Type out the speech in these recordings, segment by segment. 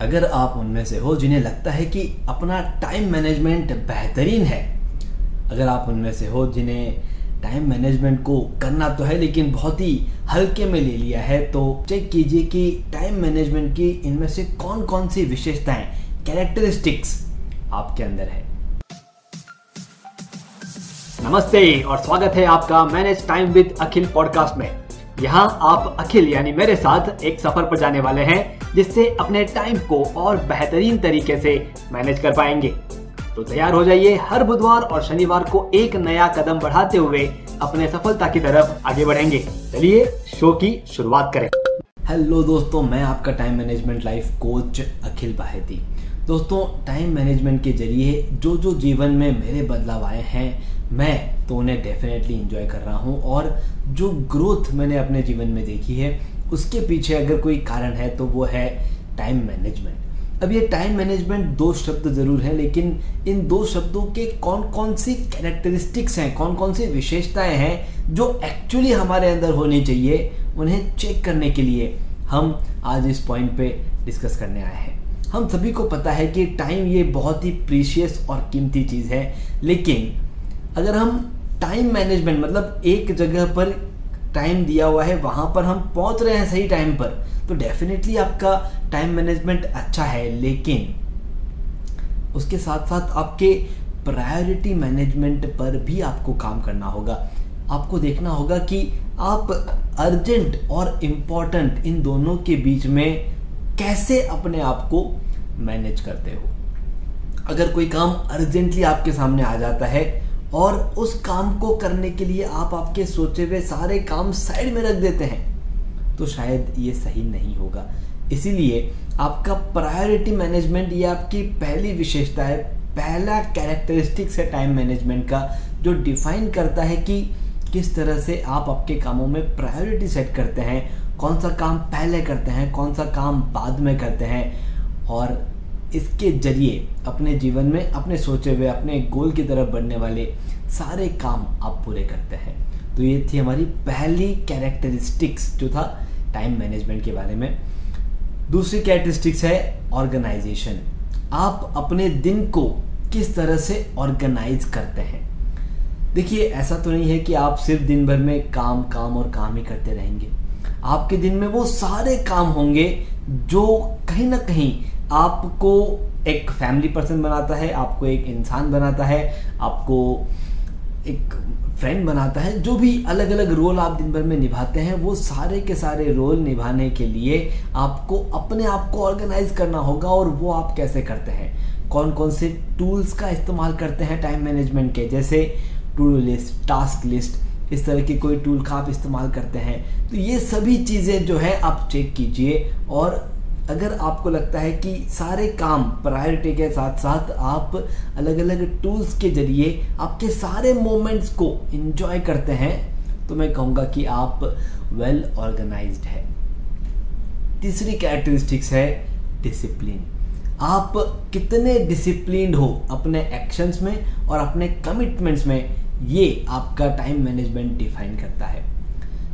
अगर आप उनमें से हो जिन्हें लगता है कि अपना टाइम मैनेजमेंट बेहतरीन है, अगर आप उनमें से हो जिन्हें टाइम मैनेजमेंट को करना तो है, लेकिन बहुत ही हल्के में ले लिया है तो चेक कीजिए कि टाइम मैनेजमेंट की इनमें से कौन कौन सी विशेषताएँ कैरेक्टरिस्टिक्स आपके अंदर है। नमस्ते और स्वागत है आपका manage time with Akhil podcast में। यहाँ आप अखिल, यानी मेरे साथ एक सफ़र पर जाने वाले हैं। जिससे अपने टाइम को और बेहतरीन तरीके से मैनेज कर पाएँगे। तो तैयार हो जाइए हर बुधवार और शनिवार को एक नया कदम बढ़ाते हुए अपने सफलता की तरफ़ आगे बढ़ेंगे। चलिए शो की शुरुआत करें। हेलो दोस्तों, मैं आपका time management life coach Akhil Baheti. दोस्तों टाइम मैनेजमेंट के ज़रिए जो जो जीवन में मेरे बदलाव आए हैं मैं तो उन्हें डेफिनेटली इंजॉय कर रहा हूँ और जो ग्रोथ मैंने अपने जीवन में देखी है, उसके पीछे अगर कोई कारण है तो वो है टाइम मैनेजमेंट अब ये टाइम मैनेजमेंट दो शब्द ज़रूर है, लेकिन इन दो शब्दों के कौन कौन सी कैरेक्टरिस्टिक्स हैं कौन कौन सी विशेषताएँ हैं जो एक्चुअली हमारे अंदर होनी चाहिए, उन्हें चेक करने के लिए हम आज इस पॉइंट पे डिस्कस करने आए हैं. हम सभी को पता है कि टाइम ये बहुत ही प्रीशियस और कीमती चीज़ है, लेकिन अगर हम टाइम मैनेजमेंट मतलब एक जगह पर टाइम दिया हुआ है, वहाँ पर हम पहुँच रहे हैं सही टाइम पर तो डेफिनेटली आपका टाइम मैनेजमेंट अच्छा है, लेकिन उसके साथ साथ आपके प्रायोरिटी मैनेजमेंट पर भी आपको काम करना होगा। आपको देखना होगा कि आप अर्जेंट और इंपॉर्टेंट इन दोनों के बीच में कैसे अपने आप को मैनेज करते हो। अगर कोई काम अर्जेंटली आपके सामने आ जाता है और उस काम को करने के लिए आप आपके सोचे हुए सारे काम साइड में रख देते हैं। तो शायद ये सही नहीं होगा। इसीलिए आपका प्रायोरिटी मैनेजमेंट ये आपकी पहली विशेषता है। पहला कैरेक्टरिस्टिक्स है टाइम मैनेजमेंट का, जो डिफाइन करता है कि किस तरह से आप आपके कामों में प्रायोरिटी सेट करते हैं। कौन सा काम पहले करते हैं, कौन सा काम बाद में करते हैं। और इसके ज़रिए अपने जीवन में, अपने सोचे हुए, अपने गोल की तरफ़ बढ़ने वाले सारे काम आप पूरे करते हैं। तो ये थी हमारी पहली कैरेक्टरिस्टिक्स जो था टाइम मैनेजमेंट के बारे में। दूसरी कैरेक्टरिस्टिक्स है ऑर्गेनाइजेशन आप अपने दिन को किस तरह से ऑर्गेनाइज करते हैं? देखिए, ऐसा तो नहीं है कि आप सिर्फ़ दिन भर में काम काम और काम ही करते रहेंगे। आपके दिन में वो सारे काम होंगे जो कहीं ना कहीं आपको एक फैमिली पर्सन बनाता है, आपको एक इंसान बनाता है, आपको एक फ्रेंड बनाता है, जो भी अलग अलग रोल आप दिन भर में निभाते हैं, वो सारे के सारे रोल निभाने के लिए आपको अपने आप को ऑर्गेनाइज करना होगा और वो आप कैसे करते हैं। कौन कौन से टूल्स का इस्तेमाल करते हैं टाइम मैनेजमेंट के? जैसे टू लिस्ट टास्क लिस्ट इस तरह के कोई टूल का आप इस्तेमाल करते हैं। तो ये सभी चीज़ें जो है आप चेक कीजिए और अगर आपको लगता है कि सारे काम प्रायोरिटी के साथ साथ आप अलग अलग टूल्स के ज़रिए आपके सारे मोमेंट्स को इंजॉय करते हैं तो मैं कहूँगा कि आप वेल ऑर्गेनाइज्ड है। तीसरी कैरेक्टरिस्टिक्स है डिसिप्लिन आप कितने डिसिप्लिन हो अपने एक्शंस में और अपने कमिटमेंट्स में, ये आपका टाइम मैनेजमेंट डिफाइन करता है।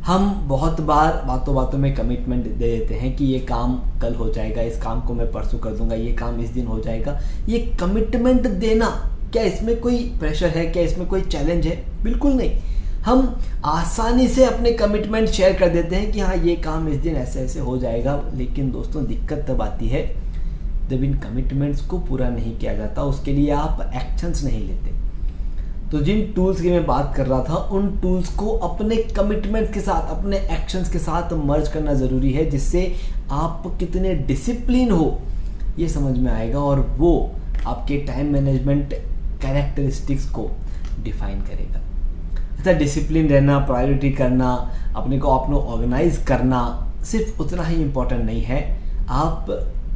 हम बहुत बार बातों बातों में कमिटमेंट दे देते हैं कि ये काम कल हो जाएगा, इस काम को मैं परसों कर दूँगा, ये काम इस दिन हो जाएगा। ये कमिटमेंट देना, क्या इसमें कोई प्रेशर है, क्या इसमें कोई चैलेंज है? बिल्कुल नहीं। हम आसानी से अपने कमिटमेंट शेयर कर देते हैं कि हाँ ये काम इस दिन ऐसे ऐसे हो जाएगा, लेकिन दोस्तों, दिक्कत तब आती है जब इन कमिटमेंट्स को पूरा नहीं किया जाता, उसके लिए आप एक्शंस नहीं लेते। तो जिन टूल्स की मैं बात कर रहा था, उन टूल्स को अपने कमिटमेंट के साथ, अपने एक्शंस के साथ मर्ज करना ज़रूरी है, जिससे आप कितने डिसिप्लिन हो, ये समझ में आएगा और वो आपके टाइम मैनेजमेंट कैरेक्टरिस्टिक्स को डिफाइन करेगा। अच्छा डिसिप्लिन रहना प्रायोरिटी करना, अपने को अपने ऑर्गेनाइज करना सिर्फ़ उतना ही इम्पोर्टेंट नहीं है। आप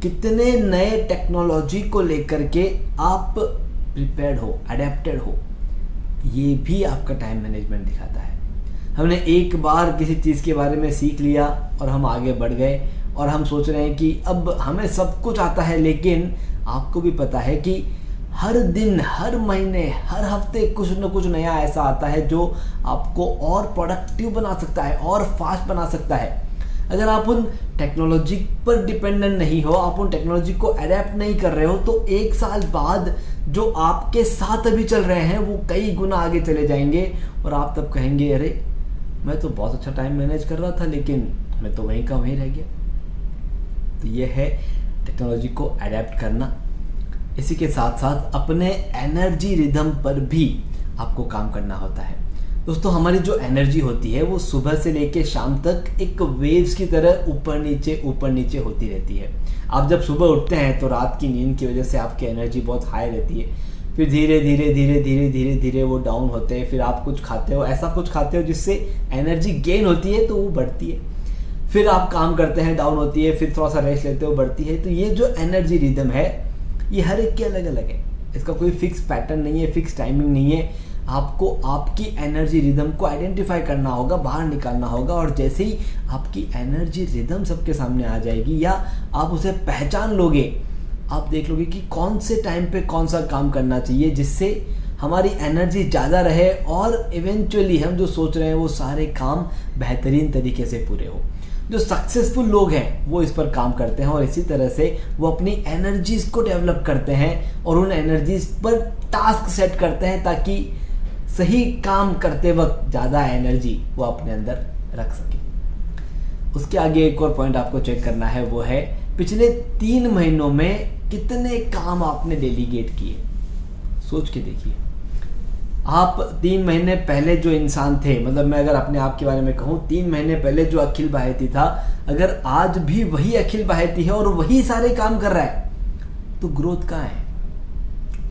कितने नए टेक्नोलॉजी को लेकर के आप प्रिपेयर्ड हो अडेप्टेड हो। ये भी आपका टाइम मैनेजमेंट दिखाता है। हमने एक बार किसी चीज़ के बारे में सीख लिया और हम आगे बढ़ गए और हम सोच रहे हैं कि अब हमें सब कुछ आता है, लेकिन आपको भी पता है कि हर दिन, हर महीने, हर हफ़्ते कुछ न कुछ नया ऐसा आता है जो आपको और प्रोडक्टिव बना सकता है, और फास्ट बना सकता है। अगर आप उन टेक्नोलॉजी पर डिपेंडेंट नहीं हो, आप उन टेक्नोलॉजी को अडेप्ट नहीं कर रहे हो तो एक साल बाद जो आपके साथ अभी चल रहे हैं, वो कई गुना आगे चले जाएँगे और आप तब कहेंगे, अरे, मैं तो बहुत अच्छा टाइम मैनेज कर रहा था, लेकिन मैं तो वहीं का वहीं रह गया। तो ये है टेक्नोलॉजी को अडेप्ट करना। इसी के साथ साथ अपने एनर्जी रिदम पर भी आपको काम करना होता है। दोस्तों, हमारी जो एनर्जी होती है, वो सुबह से लेके शाम तक एक वेव्स की तरह ऊपर नीचे ऊपर नीचे होती रहती है। आप जब सुबह उठते हैं तो रात की नींद की वजह से आपकी एनर्जी बहुत हाई रहती है। फिर धीरे धीरे धीरे धीरे धीरे धीरे वो डाउन होते हैं। फिर आप कुछ खाते हो, ऐसा कुछ खाते हो जिससे एनर्जी गेन होती है तो वो बढ़ती है। फिर आप काम करते हैं डाउन होती है, फिर थोड़ा सा रेस्ट लेते हो, बढ़ती है। तो ये जो एनर्जी रिदम है, ये हर एक के अलग अलग है। इसका कोई फिक्स पैटर्न नहीं है फिक्स टाइमिंग नहीं है। आपको आपकी एनर्जी रिदम को आइडेंटिफाई करना होगा, बाहर निकालना होगा और जैसे ही आपकी एनर्जी रिदम सबके सामने आ जाएगी या आप उसे पहचान लोगे, आप देख लोगे कि कौन से टाइम पे कौन सा काम करना चाहिए जिससे हमारी एनर्जी ज़्यादा रहे और इवेंचुअली हम जो सोच रहे हैं वो सारे काम बेहतरीन तरीके से पूरे हो। जो सक्सेसफुल लोग हैं, वो इस पर काम करते हैं और इसी तरह से वो अपनी एनर्जीज को डेवलप करते हैं और उन एनर्जीज पर टास्क सेट करते हैं ताकि सही काम करते वक्त ज़्यादा एनर्जी वो अपने अंदर रख सके। उसके आगे एक और पॉइंट आपको चेक करना है, वो है पिछले तीन महीनों में कितने काम आपने डेलीगेट किए? सोच के देखिए। आप तीन महीने पहले जो इंसान थे मतलब मैं अगर अपने आप के बारे में कहूँ, तीन महीने पहले जो अखिल बाहेती था, अगर आज भी वही अखिल बाहेती है और वही सारे काम कर रहा है तो ग्रोथ कहाँ है?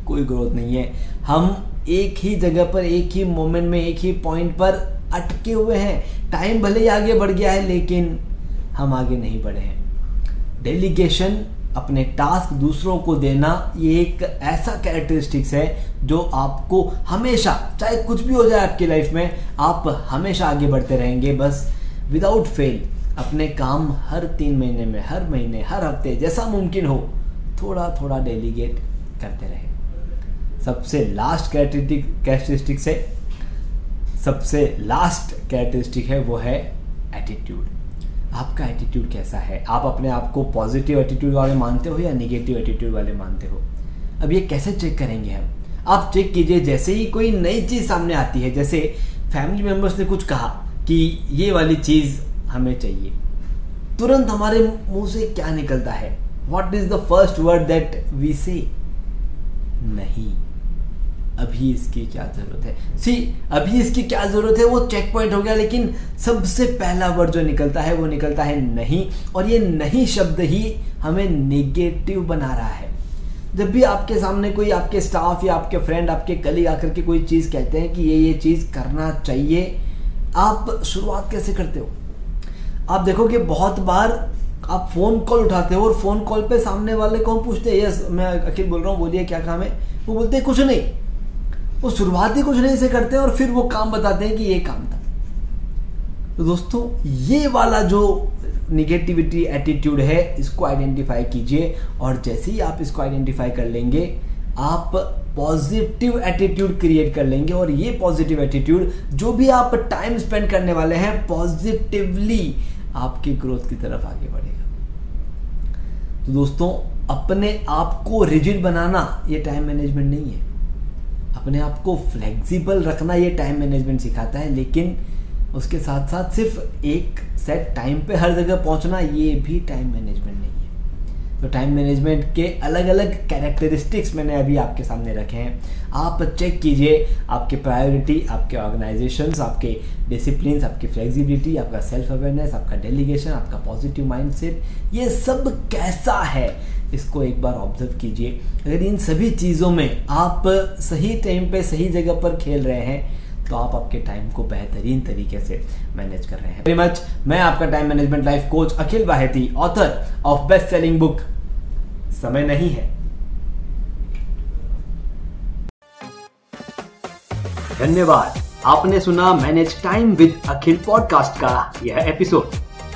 कोई ग्रोथ नहीं है। हम एक ही जगह पर, एक ही मोमेंट में, एक ही पॉइंट पर अटके हुए हैं। टाइम भले ही आगे बढ़ गया है, लेकिन हम आगे नहीं बढ़े हैं। डेलीगेशन अपने टास्क दूसरों को देना, ये एक ऐसा कैरेक्टरिस्टिक्स है जो आपको हमेशा, चाहे कुछ भी हो जाए आपकी लाइफ में, आप हमेशा आगे बढ़ते रहेंगे। बस विदाउट फेल अपने काम हर तीन महीने में, हर महीने, हर हफ़्ते, जैसा मुमकिन हो थोड़ा थोड़ा डेलीगेट करते रहे। सबसे लास्ट कैरेक्टरिस्टिक्स है सबसे लास्ट कैरेक्टरिस्टिक है, वो है एटीट्यूड आपका एटीट्यूड कैसा है? आप अपने आप को पॉजिटिव एटीट्यूड वाले मानते हो या निगेटिव एटीट्यूड वाले मानते हो? अब ये कैसे चेक करेंगे हम? आप चेक कीजिए, जैसे ही कोई नई चीज़ सामने आती है, जैसे फैमिली मेंबर्स ने कुछ कहा कि ये वाली चीज़ हमें चाहिए, तुरंत हमारे मुँह से क्या निकलता है? What is the first word that we say नहीं। अभी इसकी क्या ज़रूरत है? सी अभी इसकी क्या ज़रूरत है? वो चेक पॉइंट हो गया, लेकिन सबसे पहला वर्ड जो निकलता है, वो निकलता है नहीं। और ये नहीं शब्द ही हमें नेगेटिव बना रहा है। जब भी आपके सामने कोई आपके स्टाफ या आपके फ्रेंड आपके कलीग आकर के कोई चीज़ कहते हैं कि ये ये चीज़ करना चाहिए, आप शुरुआत कैसे करते हो? आप देखोगे बहुत बार आप फ़ोन कॉल उठाते हो और फ़ोन कॉल पे सामने वाले को पूछते हैं? यस मैं अखिल बोल रहा हूँ, बोलिए क्या काम है? वो बोलते हैं, कुछ नहीं। वो शुरुआत ही कुछ नहीं से करते हैं और फिर वो काम बताते हैं कि ये काम था। तो दोस्तों, ये वाला जो निगेटिविटी एटीट्यूड है, इसको आइडेंटिफाई कीजिए और जैसे ही आप इसको आइडेंटिफाई कर लेंगे, आप पॉजिटिव एटीट्यूड क्रिएट कर लेंगे और ये पॉजिटिव एटीट्यूड जो भी आप टाइम स्पेंड करने वाले हैं पॉजिटिवली आपकी ग्रोथ की तरफ़ आगे बढ़ेगा। तो दोस्तों, अपने आप को रिजिड बनाना, ये टाइम मैनेजमेंट नहीं है। अपने आप को फ्लेक्सिबल रखना ये टाइम मैनेजमेंट सिखाता है, लेकिन उसके साथ साथ सिर्फ़ एक सेट टाइम पे हर जगह पहुँचना ये भी टाइम मैनेजमेंट नहीं है। तो टाइम मैनेजमेंट के अलग अलग कैरेक्टरिस्टिक्स मैंने अभी आपके सामने रखे हैं। आप चेक कीजिए आपके प्रायोरिटी आपके ऑर्गेनाइजेशंस आपके डिसिप्लिन आपकी फ्लेक्सिबिलिटी आपका सेल्फ अवेयरनेस आपका डेलीगेशन आपका पॉजिटिव माइंडसेट ये सब कैसा है? इसको एक बार ऑब्ज़र्व कीजिए। अगर इन सभी चीज़ों में आप सही टाइम पे सही जगह पर खेल रहे हैं तो आप आपके टाइम को बेहतरीन तरीके से मैनेज कर रहे हैं। वेरी मच मैं आपका time management life coach Akhil Baheti author of best selling book समय नहीं है। धन्यवाद। आपने सुना manage time with Akhil podcast का यह एपिसोड